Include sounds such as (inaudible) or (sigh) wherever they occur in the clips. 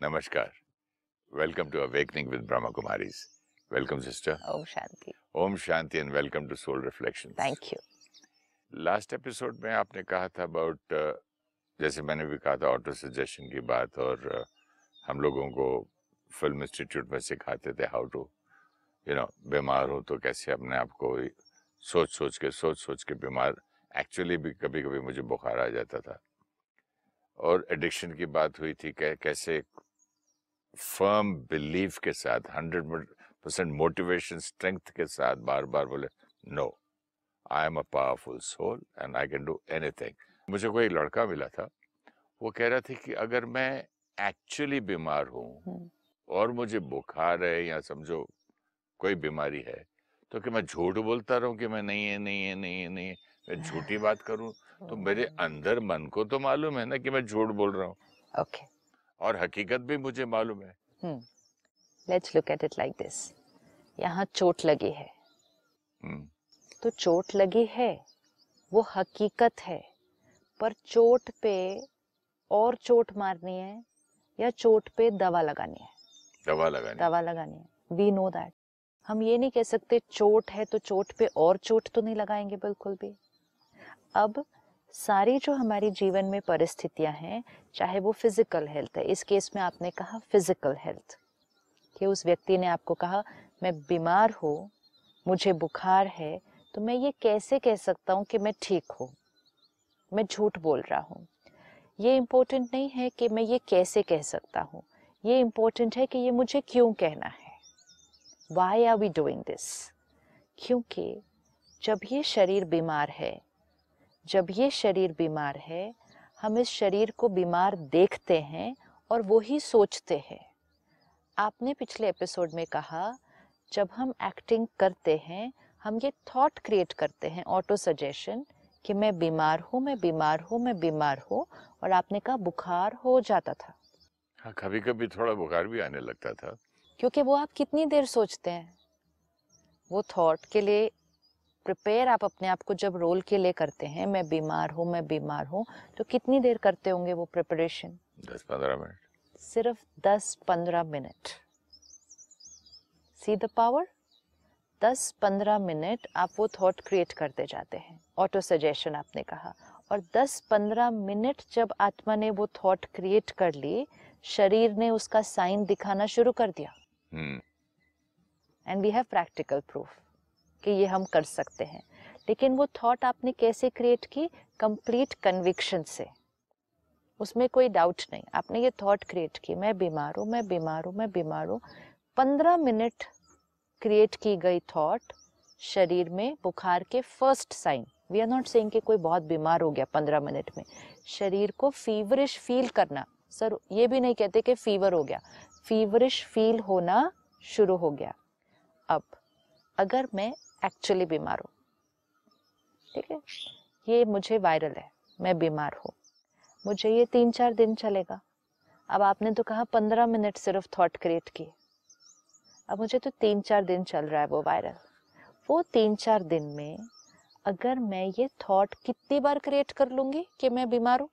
Namaskar. Welcome to Awakening with Brahma Kumaris. Welcome, sister. Om Shanti. Om Shanti and welcome to Soul Reflections. Thank you. Last episode में आपने कहा था about जैसे मैंने भी कहा था ऑटो सजेशन की बात और uh, हम लोगों को फ़िल्म इंस्टीट्यूट में सिखाते थे हाउ टू यू नो बीमार हो तो कैसे अपने आप को सोच सोच के सोच सोच के बीमार एक्चुअली भी कभी कभी मुझे बुखार आ जाता था और एडिक्शन की बात हुई थी कैसे फर्म बिलीफ के साथ हंड्रेड परसेंट मोटिवेशन स्ट्रेंथ के साथ बार बार बोले no I am a powerful soul and I can do anything मुझे कोई लड़का मिला था वो कह रहा था कि अगर मैं एक्चुअली बीमार हूँ हम्म। और मुझे बुखार है या समझो कोई बीमारी है तो कि मैं झूठ बोलता रहूँ कि मैं नहीं है नहीं है नहीं है नहीं है मैं झूठी बात करूँ तो मेरे अंदर मन को तो मालूम है ना कि मैं झूठ बोल रहा हूँ Okay. और हकीकत भी मुझे मालूम है। Let's look at it like this. यहाँ चोट लगी है। हम्म, तो चोट लगी है वो हकीकत है पर चोट पे और चोट मारनी है या चोट पे दवा लगानी है? दवा लगानी दवा लगानी है। वी नो दैट हम ये नहीं कह सकते चोट है तो चोट पे और चोट तो नहीं लगाएँगे बिल्कुल भी। अब सारी जो हमारी जीवन में परिस्थितियाँ हैं, चाहे वो फ़िज़िकल हेल्थ है, इस केस में आपने कहा फ़िज़िकल हेल्थ कि उस व्यक्ति ने आपको कहा, मैं बीमार हूँ, मुझे बुखार है तो मैं ये कैसे कह सकता हूँ कि मैं ठीक हूँ? मैं झूठ बोल रहा हूँ। ये इम्पोर्टेंट नहीं है कि मैं ये कैसे कह सकता हूँ। ये इम्पोर्टेंट है कि ये मुझे क्यों कहना है? Why are we doing this क्योंकि जब ये शरीर बीमार है जब ये शरीर बीमार है हम इस शरीर को बीमार देखते हैं और वो ही सोचते हैं। आपने पिछले एपिसोड में कहा जब हम एक्टिंग करते हैं हम ये थॉट क्रिएट करते हैं ऑटो सजेशन कि मैं बीमार हूँ मैं बीमार हूँ मैं बीमार हूँ और आपने कहा बुखार हो जाता था। हाँ कभी कभी थोड़ा बुखार भी आने लगता था। क्योंकि वो आप कितनी देर सोचते हैं? वो थॉट के लिए प्रिपेयर आप अपने आप को जब रोल के लिए करते हैं मैं बीमार हूँ मैं बीमार हूँ तो कितनी देर करते होंगे वो प्रिपरेशन दस पंद्रह मिनट। सिर्फ़ 10-15 minute. See the power 10-15 minute आप वो थॉट क्रिएट करते जाते हैं। ऑटो सजेशन आपने कहा। और 10-15 मिनट जब आत्मा ने वो थॉट क्रिएट कर ली शरीर ने उसका साइन दिखाना शुरू कर दिया। And we have practical proof कि ये हम कर सकते हैं। लेकिन वो थॉट आपने कैसे क्रिएट की? कंप्लीट कन्विक्शन से। उसमें कोई डाउट नहीं। आपने ये थॉट क्रिएट की, मैं बीमार हूँ, मैं बीमार हूँ, मैं बीमार हूँ। पंद्रह मिनट क्रिएट की गई थॉट शरीर में बुखार के first sign we are not saying कि कोई बहुत बीमार हो गया पंद्रह मिनट में। शरीर को फीवरिश फील करना। सर, ये भी नहीं कहते कि फीवर हो गया। फीवरिश फील होना शुरू हो गया। अब, अगर मैं एक्चुअली बीमार हूँ। ठीक है? ये मुझे वायरल है मैं बीमार हूँ। मुझे ये तीन चार दिन चलेगा। अब आपने तो कहा पंद्रह मिनट सिर्फ़ थॉट क्रिएट की अब मुझे तो तीन चार दिन चल रहा है वो वायरल वो तीन चार दिन में अगर मैं ये थॉट कितनी बार क्रिएट कर लूँगी कि मैं बीमार हूँ?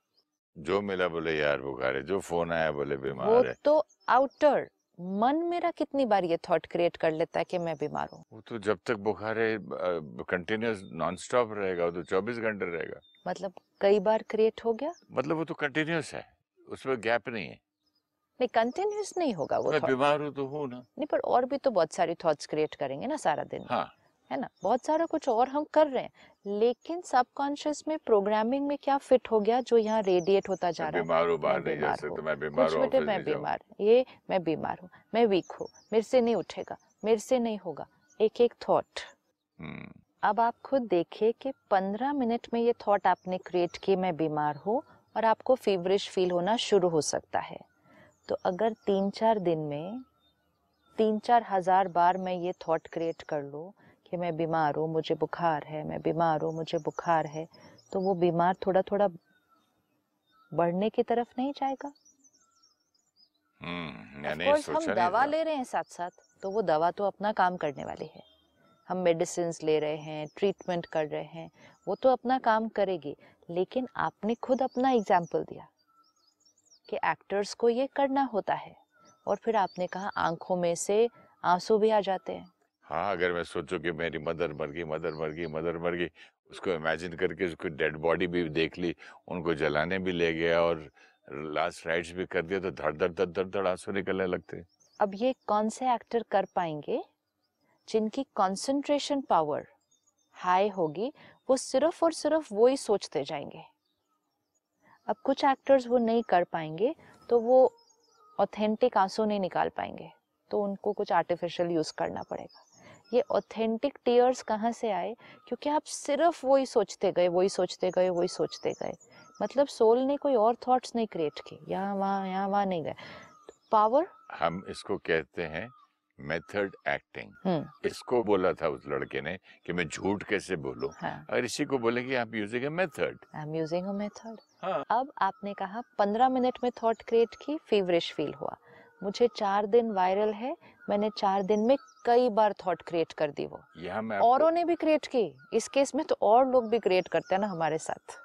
जो मिला बोले यार बुखार है जो फ़ोन आया बोले बीमार है। तो आउटर मन मेरा कितनी बार ये थॉट क्रिएट कर लेता है कि मैं बीमार हूँ? वो तो जब तक बुखार है कंटिन्यूस नॉन स्टॉप रहेगा तो चौबीस घंटे रहेगा। मतलब कई बार क्रिएट हो गया? मतलब वो तो कंटिन्यूस है उसमें गैप नहीं है। नहीं कंटिन्यूस नहीं होगा वो मैं बीमार हूँ तो हूँ ना। नहीं पर और भी तो बहुत सारी थॉट्स क्रिएट करेंगे ना सारा दिन। हाँ। है ना? बहुत सारा कुछ और हम कर रहे हैं लेकिन सबकॉन्शियस में प्रोग्रामिंग में क्या फिट हो गया जो यहाँ रेडिएट होता जा रहा है? बीमार हूँ बाहर नहीं जा बीमार सकता मैं बीमार हूँ बेटे मैं बीमार ये मैं बीमार हूँ। मैं वीक हूँ। मेरे से नहीं उठेगा। मेरे से नहीं होगा। एक एक थॉट हम्म, अब आप खुद देखिए कि पंद्रह मिनट में ये थॉट आपने क्रिएट की मैं बीमार हूँ और आपको फीवरिश फील होना शुरू हो सकता है। तो अगर तीन चार दिन में तीन चार हज़ार बार मैं ये थॉट क्रिएट कर लूँ कि मैं बीमार हूँ मुझे बुखार है मैं बीमार हूँ मुझे बुखार है तो वो बीमार थोड़ा थोड़ा बढ़ने की तरफ़ नहीं जाएगा। नहीं हम दवा ले रहे हैं साथ साथ तो वो दवा तो अपना काम करने वाली है। हम मेडिसिन ले रहे हैं ट्रीटमेंट कर रहे हैं वो तो अपना काम करेगी लेकिन आपने खुद अपना एग्ज़ाम्पल दिया कि एक्टर्स को ये करना होता है और फिर आपने कहा आँखों में से आँसू भी आ जाते हैं। हाँ अगर मैं सोचूं कि मेरी मदर मर गई, मदर मर गई, मदर मर गई, उसको इमेजिन करके उसको डेड बॉडी भी देख ली, उनको जलाने भी ले गया और लास्ट राइट्स भी कर दिया तो धड़ धड़ धड़ धड़ धड़ आँसू निकलने लगते अब ये कौन से एक्टर कर पाएँगे, जिनकी कंसंट्रेशन पावर हाई होगी, वो सिर्फ़ और सिर्फ़ वो ही सोचते जाएँगे। अब कुछ एक्टर्स वो नहीं कर पाएँगे तो वो ऑथेंटिक आँसू नहीं निकाल पाएँगे तो उनको कुछ आर्टिफिशियल यूज़ करना पड़ेगा। ये ऑथेंटिक टीयर्स कहाँ से आए? क्योंकि आप सिर्फ़ वही सोचते गए वही सोचते गए वही सोचते गए। मतलब सोल ने कोई और थॉट्स नहीं क्रिएट किए। यहाँ वहाँ यहाँ वहाँ नहीं गए। पावर हम इसको कहते हैं मेथड एक्टिंग हम्म। इसको बोला था उस लड़के ने कि मैं झूठ कैसे बोलूँ? हाँ। और इसी को बोलेंगे आप using method I am using a method हाँ। अब आपने कहा पंद्रह मिनट में थॉट क्रिएट की फीवरिश फील हुआ। मुझे चार दिन वायरल है मैंने चार दिन में कई बार थॉट क्रिएट कर दी वो। औरों ने भी क्रिएट की। इस केस में तो और लोग भी क्रिएट करते हैं ना हमारे साथ।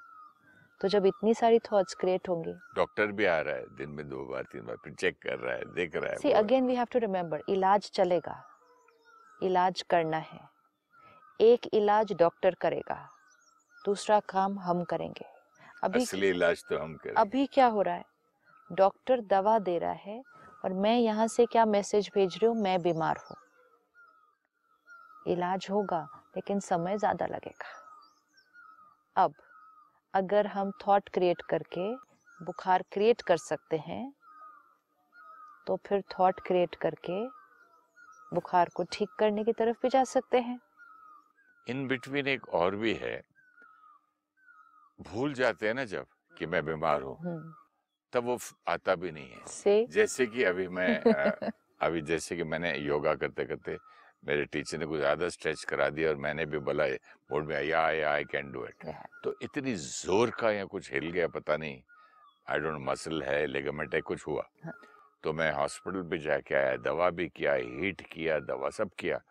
तो जब इतनी सारी थॉट्स क्रिएट होंगी। डॉक्टर भी आ रहा है दिन में दो बार तीन बार फिर चेक कर रहा है देख रहा है see again we have to remember इलाज चलेगा। इलाज करना है। एक इलाज डॉक्टर करेगा। दूसरा काम हम करेंगे। अभी असली इलाज तो हम करें अभी क्या हो रहा है? डॉक्टर दवा दे रहा है और मैं यहाँ से क्या मैसेज भेज रही हूँ? मैं बीमार हूँ। इलाज होगा लेकिन समय ज़्यादा लगेगा। अब अगर हम थॉट क्रिएट करके बुखार क्रिएट कर सकते हैं तो फिर थॉट क्रिएट करके बुखार को ठीक करने की तरफ़ भी जा सकते हैं। इन बिटवीन एक और भी है। भूल जाते हैं ना जब कि मैं बीमार हूँ। हम्म, तब वो आता भी नहीं है। से जैसे कि अभी मैं (laughs) अभी जैसे कि मैंने योगा करते करते मेरे टीचर ने कुछ ज़्यादा स्ट्रेच करा दिया और मैंने भी बोला बोर्ड में या आई कैन डू इट तो इतनी ज़ोर का या कुछ हिल गया पता नहीं। आई डोंट मसल है लेगामेंट है कुछ हुआ। हाँ। तो मैं हॉस्पिटल भी जाके आया दवा भी किया हीट किया दवा सब किया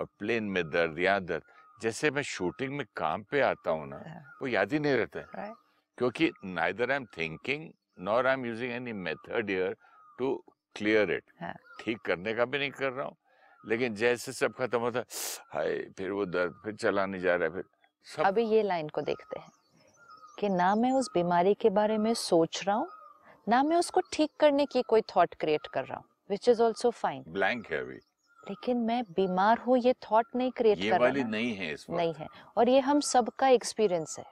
और प्लेन में दर्द यहाँ दर्द। जैसे मैं शूटिंग में काम पे आता हूँ ना Yeah. वो याद ही नहीं रहता है। Right. क्योंकि neither I am thinking nor I am using any method here to clear it हाँ। ठीक करने का भी नहीं कर रहा हूँ लेकिन जैसे सब खत्म होता हाय फिर वो दर्द फिर चला नहीं जा रहा फिर सब अभी ये लाइन को देखते हैं कि ना मैं उस बीमारी के बारे में सोच रहा हूँ ना मैं उसको ठीक करने की कोई थॉट क्रिएट कर रहा हूँ which is also fine blank है अभी। लेकिन मैं बीमार हूँ ये थॉट नहीं क्रिएट कर रहा। नहीं है नहीं है। और ये हम सबका एक्सपीरियंस है।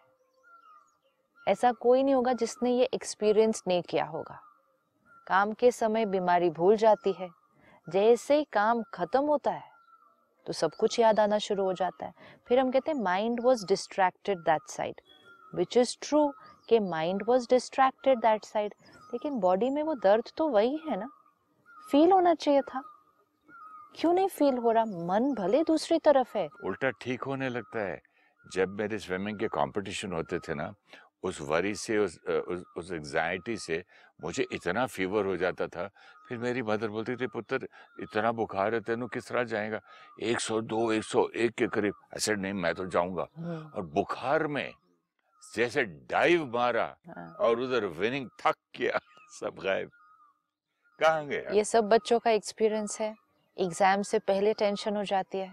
ऐसा कोई नहीं होगा जिसने ये एक्सपीरियंस नहीं किया होगा। काम के समय बीमारी भूल जाती है। जैसे ही काम खत्म होता है तो सब कुछ याद आना शुरू हो जाता है। फिर हम कहते हैं mind was distracted that side which is true कि mind was distracted that side लेकिन बॉडी में वो दर्द तो वही है ना। फील होना चाहिए था। क्यों नहीं फील हो रहा? मन भले दूसरी तरफ़ है। उल्टा ठीक होने लगता है। जब मेरे स्विमिंग के कंपटीशन होते थे ना उस वरी से उस उस, उस एग्जाइटी से मुझे इतना फीवर हो जाता था। फिर मेरी मदर बोलती थी पुत्र इतना बुखार है तेनू किस तरह जाएगा? 102 101 के करीब. ऐसे नहीं मैं तो जाऊँगा। और बुखार में जैसे डाइव मारा हाँ। और उधर विनिंग थक किया सब गायब। कहाँ गया ये सब बच्चों का एक्सपीरियंस है। एग्ज़ाम से पहले टेंशन हो जाती है।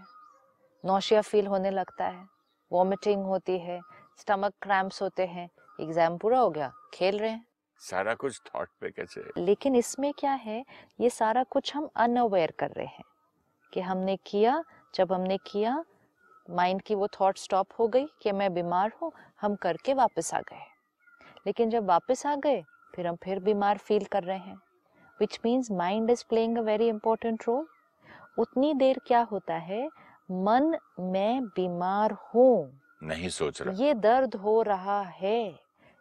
नौशिया फील होने लगता है। वॉमिटिंग होती है। स्टमक क्रैम्प्स होते हैं। एग्ज़ाम पूरा हो गया। खेल रहे हैं। सारा कुछ थॉट पे कैसे? लेकिन इसमें क्या है ये सारा कुछ हम अनअवेयर कर रहे हैं कि हमने किया जब हमने किया माइंड की वो थॉट स्टॉप हो गई कि मैं बीमार हूँ हम करके वापस आ गए। लेकिन जब वापस आ गए फिर हम फिर बीमार फील कर रहे हैं। Which means mind is playing a very important role उतनी देर क्या होता है? मन मैं बीमार हूँ। नहीं सोच रहा। ये दर्द हो रहा है,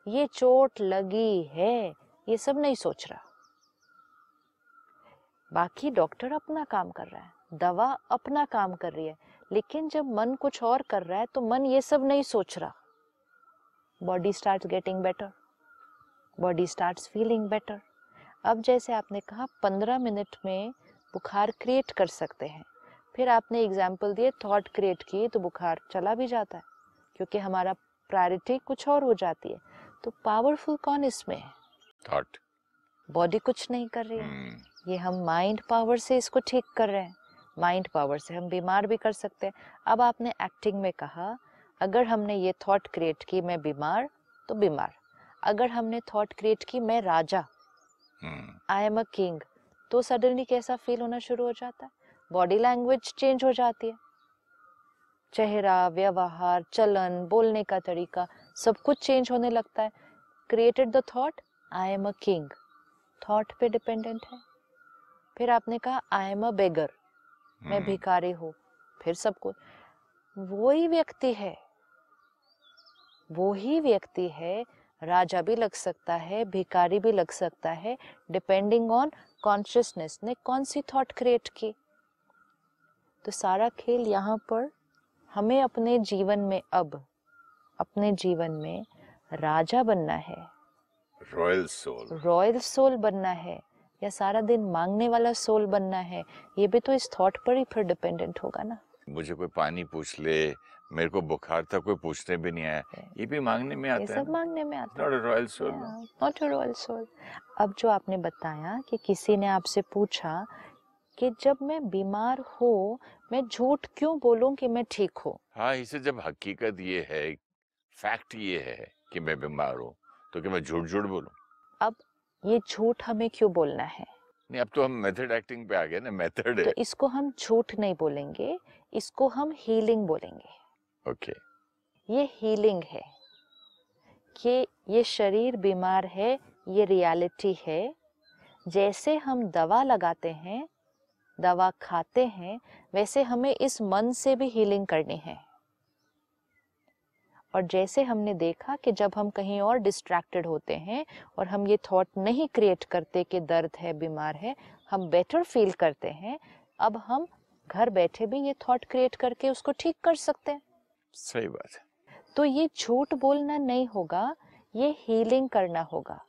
ये चोट लगी है, ये सब नहीं सोच रहा। बाकी डॉक्टर अपना काम कर रहा है, दवा अपना काम कर रही है, लेकिन जब मन कुछ और कर रहा है तो मन ये सब नहीं सोच रहा। Body start getting better body start feeling better अब जैसे आपने कहा, पंद्रह मिनट में बुखार क्रिएट कर सकते हैं। फिर आपने एग्ज़ाम्पल दिए थॉट क्रिएट किए तो बुखार चला भी जाता है। क्योंकि हमारा प्रायोरिटी कुछ और हो जाती है। तो पावरफुल कौन इसमें है? थॉट बॉडी कुछ नहीं कर रही है। हम्म, ये हम माइंड पावर से इसको ठीक कर रहे हैं। माइंड पावर से हम बीमार भी कर सकते हैं। अब आपने एक्टिंग में कहा अगर हमने ये थॉट क्रिएट की मैं बीमार तो बीमार। अगर हमने थॉट क्रिएट की मैं राजा। आई एम अ किंग तो सडनली कैसा फील होना शुरू हो जाता है? बॉडी लैंग्वेज चेंज हो जाती है। चेहरा व्यवहार चलन बोलने का तरीका सब कुछ चेंज होने लगता है। Created the thought I am a king thought पे डिपेंडेंट है। फिर आपने कहा आई एम अ बेगर मैं हम्म, भिखारी हूँ। फिर सब कुछ। वो ही व्यक्ति है। वो ही व्यक्ति है। राजा भी लग सकता है भिखारी भी लग सकता है डिपेंडिंग ऑन कॉन्शियसनेस ने कौन सी थॉट क्रिएट की? तो सारा खेल यहाँ पर हमें अपने जीवन में अब अपने जीवन में राजा बनना है। रॉयल सोल रॉयल सोल बनना है या सारा दिन मांगने वाला सोल बनना है ये भी तो इस थॉट पर ही फिर डिपेंडेंट होगा ना। मुझे कोई पानी पूछ ले मेरे को बुखार था कोई पूछने भी नहीं आया। ये भी मांगने में ये आता है सब मांगने में आता not a royal soul not a royal soul अब जो आपने बताया कि किसी ने आपसे पूछा कि जब मैं बीमार हो मैं झूठ क्यों बोलूँ कि मैं ठीक हूँ? हाँ इसे जब हकीकत ये है फैक्ट ये है कि मैं बीमार हूँ तो क्या मैं झूठ झूठ बोलूँ? अब ये झूठ हमें क्यों बोलना है? नहीं अब तो हम मेथड एक्टिंग पे आ गए ना मेथड तो इसको हम झूठ नहीं बोलेंगे इसको हम हीलिंग बोलेंगे। ओके। ये हीलिंग है कि ये शरीर बीमार है ये रियलिटी है। जैसे हम दवा लगाते हैं दवा खाते हैं वैसे हमें इस मन से भी हीलिंग करनी है। और जैसे हमने देखा कि जब हम कहीं और डिस्ट्रैक्टेड होते हैं और हम ये थॉट नहीं क्रिएट करते कि दर्द है बीमार है हम बेटर फील करते हैं अब हम घर बैठे भी ये थॉट क्रिएट करके उसको ठीक कर सकते हैं। सही बात है। तो ये झूठ बोलना नहीं होगा ये हीलिंग करना होगा।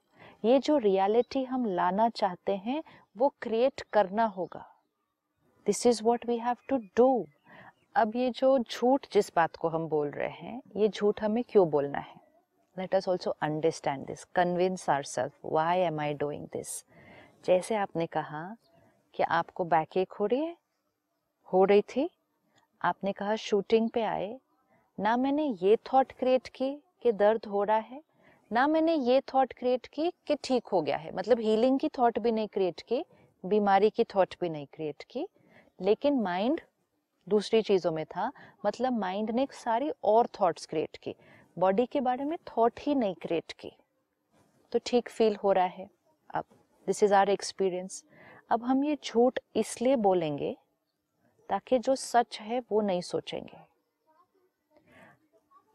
ये जो रियलिटी हम लाना चाहते हैं वो क्रिएट करना होगा। This is what we have to do अब ये जो झूठ जिस बात को हम बोल रहे हैं, ये झूठ हमें क्यों बोलना है? Let us also understand this convince our self why am I doing this जैसे आपने कहा कि आपको बैक एक हो रही है, हो रही थी, आपने कहा शूटिंग पे आए, ना मैंने ये थॉट क्रिएट की कि दर्द हो रहा है, ना मैंने ये थॉट क्रिएट की कि ठीक हो गया है। मतलब हीलिंग की थॉट भी नहीं क्रिएट की, बीमारी की थॉट भी नहीं क्रिएट की लेकिन माइंड दूसरी चीज़ों में था। मतलब माइंड ने सारी और थॉट्स क्रिएट की। बॉडी के बारे में थॉट ही नहीं क्रिएट की। तो ठीक फील हो रहा है। अब दिस इज़ आर एक्सपीरियंस अब हम ये झूठ इसलिए बोलेंगे ताकि जो सच है वो नहीं सोचेंगे।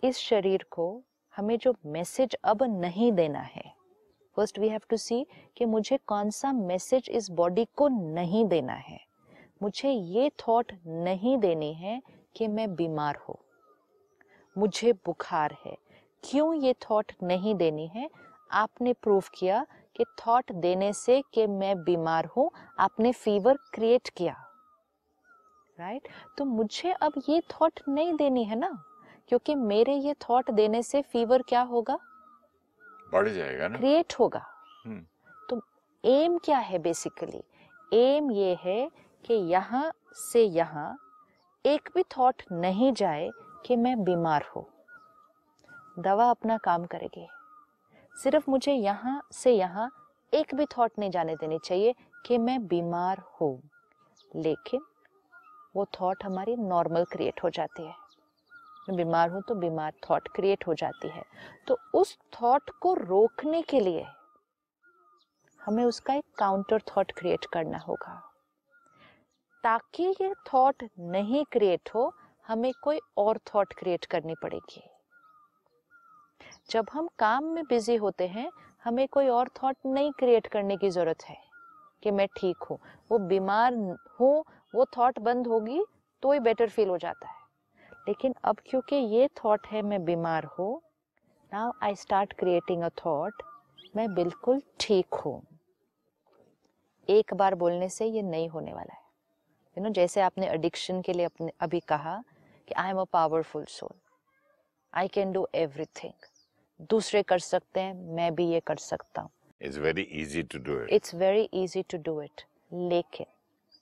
इस शरीर को हमें जो मैसेज अब नहीं देना है first we have to see कि मुझे कौन सा मैसेज इस बॉडी को नहीं देना है। मुझे ये थॉट नहीं देनी है कि मैं बीमार हूँ। मुझे बुखार है। क्यों ये थॉट नहीं देनी है? आपने प्रूव किया कि थॉट देने से कि मैं बीमार हूँ। आपने फीवर क्रिएट किया। Right right? तो मुझे अब ये थॉट नहीं देनी है ना? क्योंकि मेरे ये थॉट देने से फीवर क्या होगा? बढ़ जाएगा ना। क्रिएट होगा। हम्म। तो एम क्या है बेसिकली एम ये है कि यहाँ से यहाँ एक भी थॉट नहीं जाए कि मैं बीमार हूँ। दवा अपना काम करेगी। सिर्फ़ मुझे यहाँ से यहाँ एक भी थॉट नहीं जाने देनी चाहिए कि मैं बीमार हूँ। लेकिन वो थॉट हमारी नॉर्मल क्रिएट हो जाती है। मैं बीमार हूँ तो बीमार थॉट क्रिएट हो जाती है। तो उस थॉट को रोकने के लिए हमें उसका एक काउंटर थॉट क्रिएट करना होगा। ताकि ये थॉट नहीं क्रिएट हो, हमें कोई और थॉट क्रिएट करनी पड़ेगी। जब हम काम में बिज़ी होते हैं, हमें कोई और थॉट नहीं क्रिएट करने की ज़रूरत है कि मैं ठीक हूँ, वो बीमार हूँ, वो थॉट बंद होगी तो ही बेटर फील हो जाता है। लेकिन अब क्योंकि ये थॉट है मैं बीमार हूँ now I start creating a thought मैं बिल्कुल ठीक हूँ। एक बार बोलने से ये नहीं होने वाला है। यू नो जैसे आपने एडिक्शन के लिए अपने अभी कहा कि I am a powerful soul I can do everything दूसरे कर सकते हैं मैं भी ये कर सकता हूँ. It's very easy to do it. It's very easy to do it लेकिन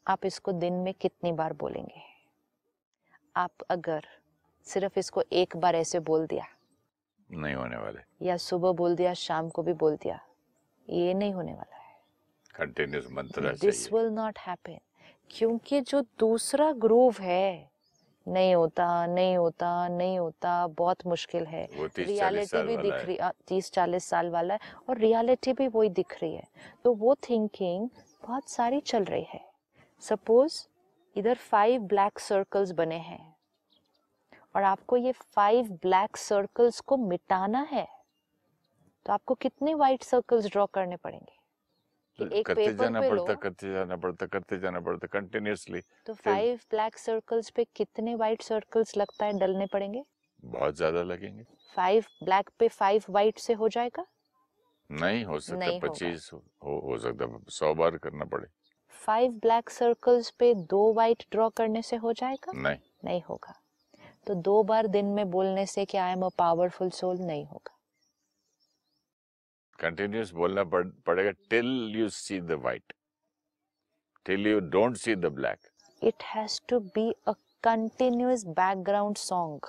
आप इसको दिन में कितनी बार बोलेंगे? आप अगर सिर्फ़ इसको एक बार ऐसे बोल दिया। नहीं होने वाले। या सुबह बोल दिया शाम को भी बोल दिया ये नहीं होने वाला है। कंटिन्यूस मंत्र दिस विल नॉट हैपन क्योंकि जो दूसरा ग्रूव है नहीं होता नहीं होता नहीं होता बहुत मुश्किल है। रियलिटी भी दिख है। रही तीस चालीस साल वाला है और रियलिटी भी वही दिख रही है। तो वो थिंकिंग बहुत सारी चल रही है। सपोज़ इधर फाइव ब्लैक सर्कल्स बने हैं और आपको ये फाइव ब्लैक सर्कल्स को मिटाना है तो आपको कितने वाइट सर्कल्स ड्रॉ करने पड़ेंगे? कि एक करते जाना पड़ता करते जाना पड़ता करते जाना पड़ता कंटिन्यूसली तो फाइव ब्लैक सर्कल्स पे कितने वाइट सर्कल्स लगता है? डलने पड़ेंगे? बहुत ज़्यादा लगेंगे। फाइव ब्लैक पे फाइव वाइट से हो जाएगा? नहीं हो सकता पच्चीस हो हो सकता सौ बार करना पड़े। फाइव ब्लैक सर्कल्स पे दो वाइट ड्रॉ करने से हो जाएगा? नहीं। नहीं होगा। तो दो बार दिन में बोलने से कि I am a powerful soul नहीं होगा। कंटिन्यूस बोलना पड़, पड़ेगा till you see the white till you don't see the black it has to be a continuous background song.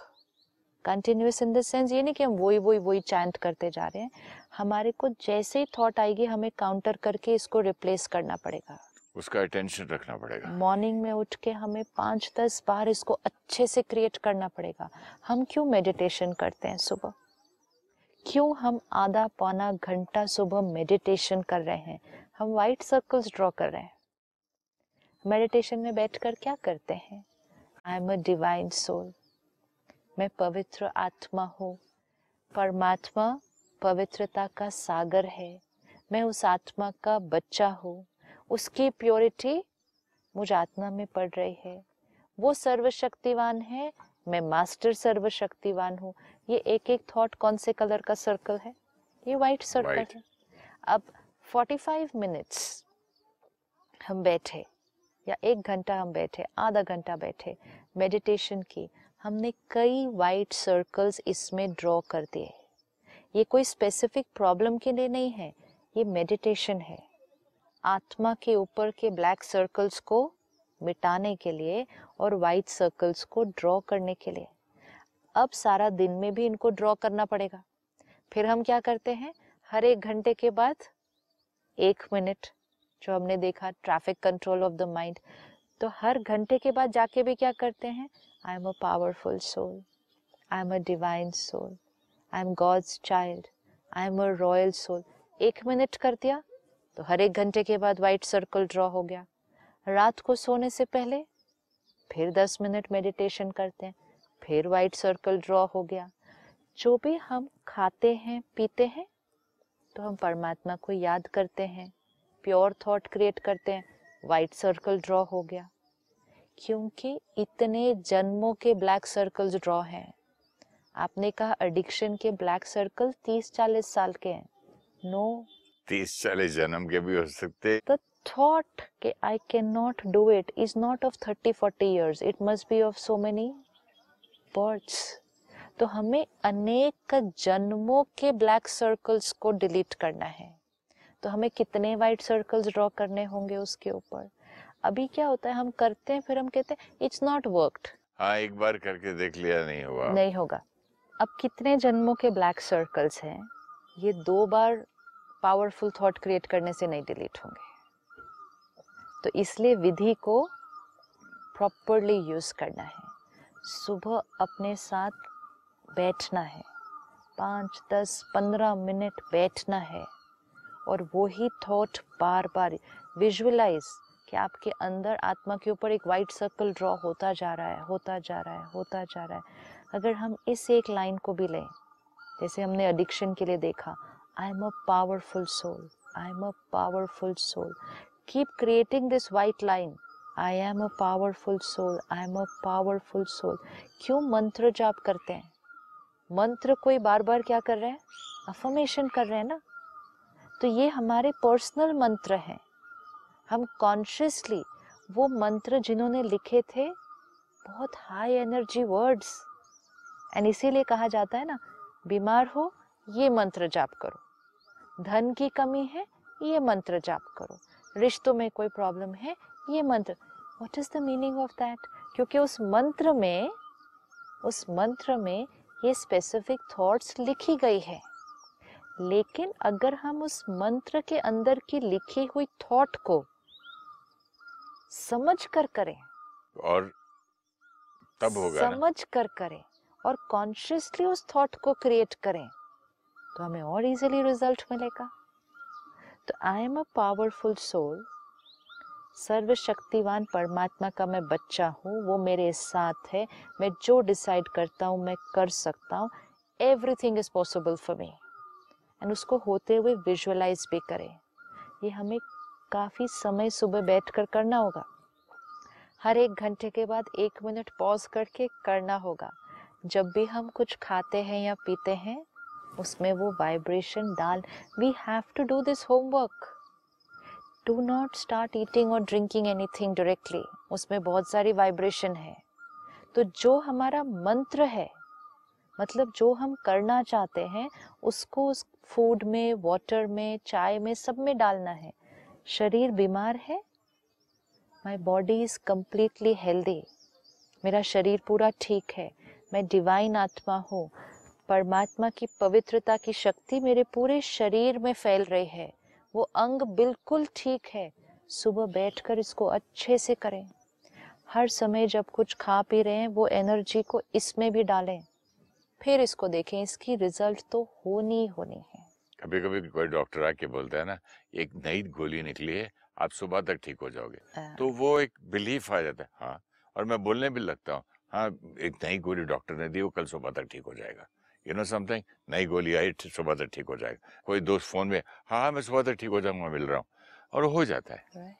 Continuous in the sense ये नहीं कि हम वही वही वही चैंट करते जा रहे हैं। हमारे को जैसे ही थॉट आएगी हमें काउंटर करके इसको रिप्लेस करना पड़ेगा। उसका अटेंशन रखना पड़ेगा। मॉर्निंग में उठ के हमें पाँच दस बार इसको अच्छे से क्रिएट करना पड़ेगा। हम क्यों मेडिटेशन करते हैं सुबह? क्यों हम आधा पौना घंटा सुबह मेडिटेशन कर रहे हैं? हम वाइट सर्कल्स ड्रॉ कर रहे हैं। मेडिटेशन में बैठकर क्या करते हैं? I am a divine soul मैं पवित्र आत्मा हूँ। परमात्मा पवित्रता का सागर है। मैं उस आत्मा का बच्चा हूँ। उसकी प्योरिटी मुझ आत्मा में पड़ रही है। वो सर्वशक्तिवान है। मैं मास्टर सर्वशक्तिवान हूँ। ये एक एक थॉट कौन से कलर का सर्कल है? ये वाइट सर्कल White. है। अब 45 मिनट्स हम बैठे या एक घंटा हम बैठे आधा घंटा बैठे मेडिटेशन की हमने कई वाइट सर्कल्स इसमें ड्रॉ कर दिए। ये कोई स्पेसिफिक प्रॉब्लम के लिए नहीं है ये मेडिटेशन है। आत्मा के ऊपर के ब्लैक सर्कल्स को मिटाने के लिए और वाइट सर्कल्स को ड्रॉ करने के लिए। अब सारा दिन में भी इनको ड्रॉ करना पड़ेगा। फिर हम क्या करते हैं? हर एक घंटे के बाद एक मिनट जो हमने देखा traffic control of the mind तो हर घंटे के बाद जाके भी क्या करते हैं? I am a powerful soul I am a divine soul I am God's child I am a royal soul एक मिनट कर दिया तो हर एक घंटे के बाद वाइट सर्कल ड्रॉ हो गया। रात को सोने से पहले फिर दस मिनट मेडिटेशन करते हैं। फिर वाइट सर्कल ड्रॉ हो गया। जो भी हम खाते हैं पीते हैं तो हम परमात्मा को याद करते हैं प्योर थॉट क्रिएट करते हैं वाइट सर्कल ड्रॉ हो गया। क्योंकि इतने जन्मों के ब्लैक सर्कल्स ड्रॉ हैं। आपने कहा एडिक्शन के ब्लैक सर्कल तीस चालीस साल के हैं। नो तीस चालीस जन्म के भी हो सकते। The thought कि I cannot do it is not of 30 40 years. It must be of so many births तो हमें अनेक जन्मों के ब्लैक सर्कल्स को डिलीट करना है। तो हमें कितने वाइट सर्कल्स ड्रॉ करने होंगे उसके ऊपर? अभी क्या होता है हम करते हैं फिर हम कहते हैं इट्स नॉट वर्कड हाँ एक बार करके देख लिया नहीं हुआ। नहीं होगा। अब कितने जन्मों के ब्लैक सर्कल्स हैं ये दो बार पावरफुल थॉट क्रिएट करने से नहीं डिलीट होंगे। तो इसलिए विधि को प्रॉपरली यूज़ करना है। सुबह अपने साथ बैठना है। पाँच, दस, पंद्रह मिनट बैठना है। और वही थॉट बार बार विजुअलाइज कि आपके अंदर आत्मा के ऊपर एक वाइट सर्कल ड्रॉ होता जा रहा है, होता जा रहा है, होता जा रहा है। अगर हम इस एक लाइन को भी लें, जैसे हमने एडिक्शन के लिए देखा I am a powerful soul I am a powerful soul keep creating this white line I am a powerful soul I am a powerful soul क्यों मंत्र जाप करते हैं? मंत्र कोई बार बार क्या कर रहे हैं? अफर्मेशन कर रहे हैं ना? तो ये हमारे पर्सनल मंत्र हैं। हम कॉन्शियसली वो मंत्र जिन्होंने लिखे थे, बहुत हाई एनर्जी वर्ड्स एंड इसीलिए कहा जाता है ना, बीमार हो, ये मंत्र जाप करो। धन की कमी है, ये मंत्र जाप करो। रिश्तों में कोई प्रॉब्लम है, ये मंत्र। What is the meaning of that क्योंकि उस मंत्र में उस मंत्र में ये स्पेसिफिक थॉट्स लिखी गई है। लेकिन अगर हम उस मंत्र के अंदर की लिखी हुई थॉट को समझ कर करें। और तब होगा समझ कर करें और कॉन्शियसली उस थॉट को क्रिएट करें तो हमें और इजीली रिज़ल्ट मिलेगा। तो I am a powerful soul सर्वशक्तिवान परमात्मा का मैं बच्चा हूँ, वो मेरे साथ है। मैं जो डिसाइड करता हूँ, मैं कर सकता हूँ। Everything is possible for me and उसको होते हुए विजुअलाइज भी करें। ये हमें काफ़ी समय सुबह बैठ कर करना होगा। हर एक घंटे के बाद एक मिनट पॉज करके करना होगा। जब भी हम कुछ खाते हैं या पीते हैं, उसमें वो वाइब्रेशन डाल। We have to do this homework do not start eating और ड्रिंकिंग एनीथिंग डायरेक्टली उसमें बहुत सारी वाइब्रेशन है। तो जो हमारा मंत्र है मतलब जो हम करना चाहते हैं, उसको उस फ़ूड में वाटर में, चाय में, सब में डालना है। शरीर बीमार है? My body is completely healthy मेरा शरीर पूरा ठीक है। मैं डिवाइन आत्मा हूँ। परमात्मा की पवित्रता की शक्ति मेरे पूरे शरीर में फैल रही है। वो अंग बिल्कुल ठीक है। सुबह बैठकर इसको अच्छे से करें। हर समय जब कुछ खा पी रहे हैं वो एनर्जी को इसमें भी डालें। फिर इसको देखें इसकी रिज़ल्ट तो होनी होनी है। कभी कभी कोई डॉक्टर आके बोलता है ना एक नई गोली निकली है आप सुबह तक ठीक हो जाओगे। तो वो एक बिलीफ आ जाता है हाँ और मैं बोलने भी लगता हूँ हाँ एक नई गोली डॉक्टर ने दी वो कल सुबह तक ठीक हो जाएगा। यू नो समथिंग नई गोली आई सुबह तक ठीक हो जाएगा। कोई दोस्त फ़ोन में हाँ हाँ, मैं सुबह तक ठीक हो जाऊँगा मिल रहा हूँ। और हो जाता है। Right?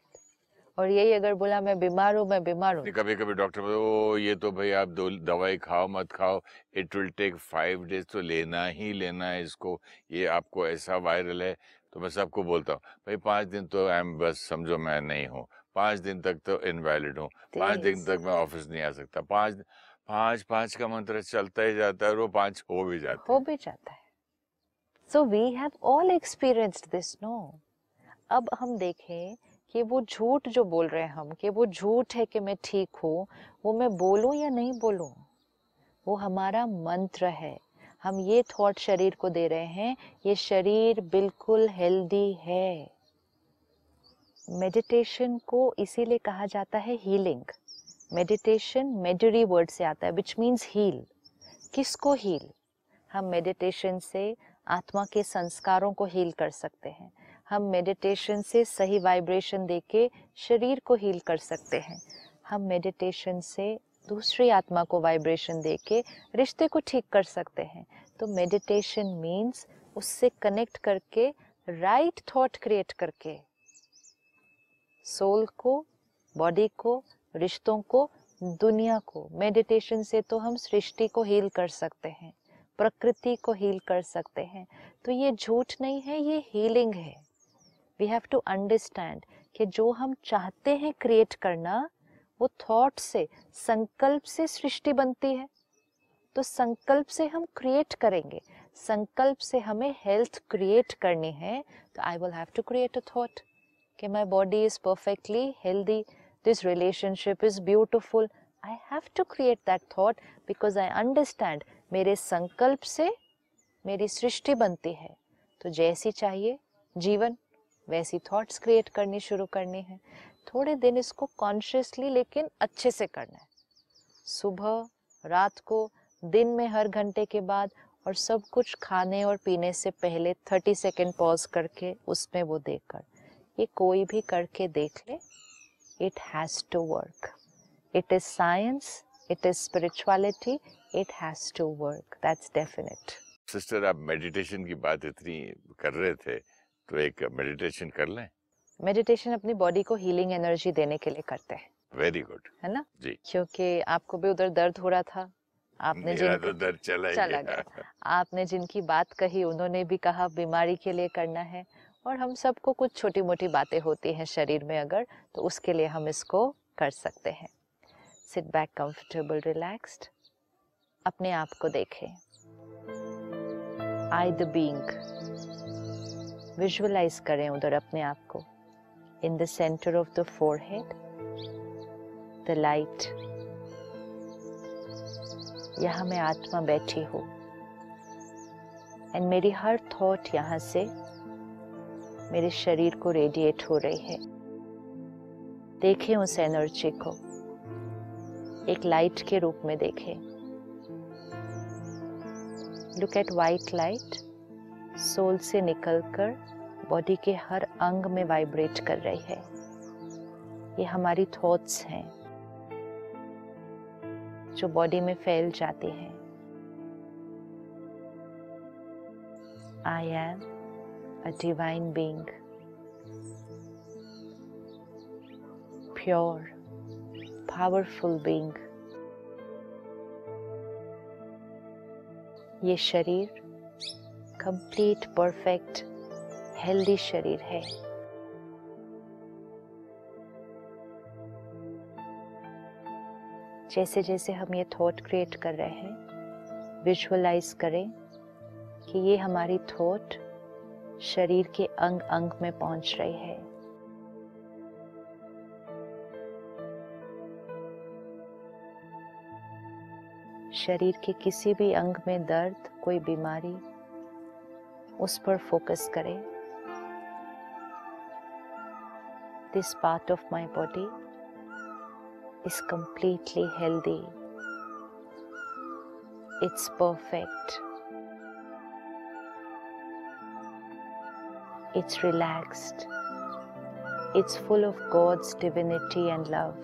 और यही अगर बोला मैं बीमार हूँ मैं बीमार हूँ। कभी कभी डॉक्टर बोले ओ ये तो भाई आप दो दवाई खाओ मत खाओ। It will take five days तो लेना ही लेना है इसको। ये आपको ऐसा वायरल है। तो मैं सबको बोलता हूँ भाई पाँच दिन तो आई एम बस समझो मैं नहीं हूँ। पाँच दिन तक तो इनवैलिड हूँ। पाँच दिन तक मैं ऑफ़िस नहीं आ सकता। पाँच पाँच पाँच का मंत्र चलता ही जाता है और वो पाँच हो भी जाता हो भी जाता है। So we have all experienced this no अब हम देखें कि वो झूठ जो बोल रहे हैं हम कि वो झूठ है कि मैं ठीक हूँ वो मैं बोलूँ या नहीं बोलूँ? वो हमारा मंत्र है। हम ये थॉट शरीर को दे रहे हैं ये शरीर बिल्कुल हेल्दी है। मेडिटेशन को इसीलिए कहा जाता है हीलिंग मेडिटेशन मेडरी वर्ड से आता है विच मीन्स हील किसको हील हम मेडिटेशन से आत्मा के संस्कारों को हील कर सकते हैं। हम मेडिटेशन से सही वाइब्रेशन देके शरीर को हील कर सकते हैं। हम मेडिटेशन से दूसरी आत्मा को वाइब्रेशन देके रिश्ते को ठीक कर सकते हैं। तो मेडिटेशन मीन्स उससे कनेक्ट करके राइट थॉट क्रिएट करके सोल को बॉडी को रिश्तों को, दुनिया को मेडिटेशन से तो हम सृष्टि को हील कर सकते हैं, प्रकृति को हील कर सकते हैं। तो ये झूठ नहीं है, ये हीलिंग है। वी हैव टू अंडरस्टैंड कि जो हम चाहते हैं क्रिएट करना, वो थॉट से, संकल्प से सृष्टि बनती है। तो संकल्प से हम क्रिएट करेंगे। संकल्प से हमें हेल्थ क्रिएट करनी है तो I will have to create a thought कि my body is perfectly healthy this relationship is beautiful. I have to create that thought because i understand मेरे संकल्प से मेरी सृष्टि बनती है। तो जैसी चाहिए, जीवन, वैसी थॉट्स क्रिएट करनी शुरू करनी है। थोड़े दिन इसको कॉन्शियसली लेकिन अच्छे से करना है। सुबह, रात को, दिन में हर घंटे के बाद और सब कुछ खाने और पीने से पहले थर्टी सेकेंड पॉज करके उसमें वो देखकर। ये कोई भी करके देख ले। It has to work. It is science, it is spirituality, it has to work. That's definite. Sister आप मेडिटेशन की बात इतनी कर रहे थे तो एक मेडिटेशन कर लें मेडिटेशन अपनी बॉडी को हीलिंग एनर्जी देने के लिए करते हैं वेरी गुड है ना जी। क्योंकि आपको भी उधर दर्द हो रहा था आपने जिन तो दर्द चला चला गया आपने जिनकी बात कही उन्होंने भी कहा बीमारी के लिए करना है और हम सबको कुछ छोटी मोटी बातें होती हैं शरीर में अगर तो उसके लिए हम इसको कर सकते हैं। सिट बैक कंफर्टेबल रिलैक्स्ड अपने आप को देखें। आई द बीइंग विजुअलाइज करें उधर अपने आप को। In the centre of the forehead the light यहाँ मैं आत्मा बैठी हूँ। एंड मेरी हर थॉट यहाँ से मेरे शरीर को रेडिएट हो रही है। देखें उस एनर्जी को। एक लाइट के रूप में देखें। Look at white light soul से निकलकर बॉडी के हर अंग में वाइब्रेट कर रही है। ये हमारी थॉट्स हैं, जो बॉडी में फैल जाती हैं। I am a divine being pure powerful being ये शरीर कंप्लीट परफेक्ट हेल्दी शरीर है। जैसे जैसे हम ये थॉट क्रिएट कर रहे हैं विजुअलाइज करें कि ये हमारी थॉट शरीर के अंग अंग में पहुँच रही है शरीर के किसी भी अंग में दर्द, कोई बीमारी, उस पर फोकस करें this part of my body is completely healthy. It's perfect. It's relaxed. It's full of God's divinity and love.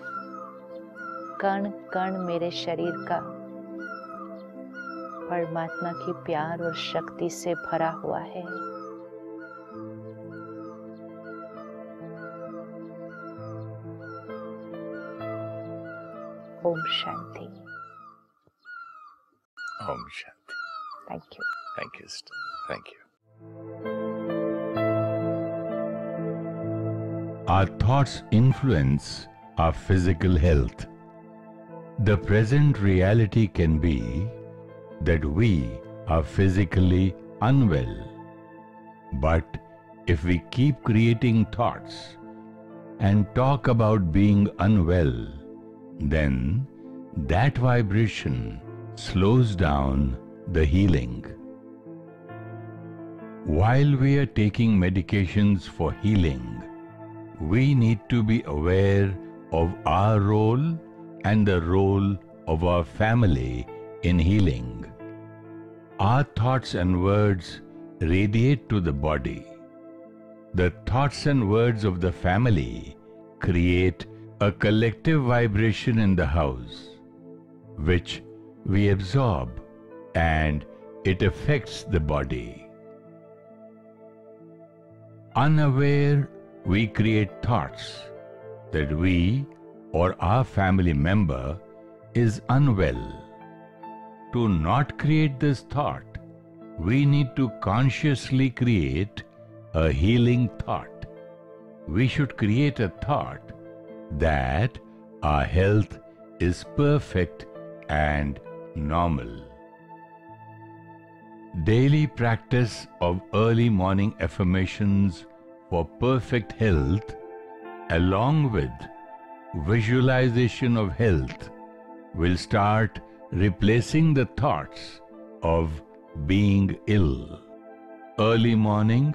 कण कण मेरे शरीर का परमात्मा की प्यार और शक्ति से भरा हुआ है Om Shanti. Om Shanti. Thank you. Thank you, sister. Thank Our thoughts influence our physical health. The present reality can be that we are physically unwell. But if we keep creating thoughts and talk about being unwell, then that vibration slows down the healing. While we are taking medications for healing, we need to be aware of our role and the role of our family in healing. Our thoughts and words radiate to the body. The thoughts and words of the family create a collective vibration in the house, which we absorb and it affects the body. Unaware, we create thoughts that we or our family member is unwell. To not create this thought, we need to consciously create a healing thought. We should create a thought that our health is perfect and normal. Daily practice of early morning affirmations for perfect health, along with visualization of health, will start replacing the thoughts of being ill. Early morning,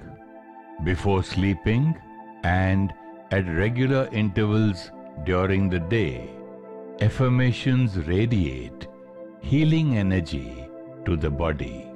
before sleeping, and at regular intervals during the day, affirmations radiate healing energy to the body.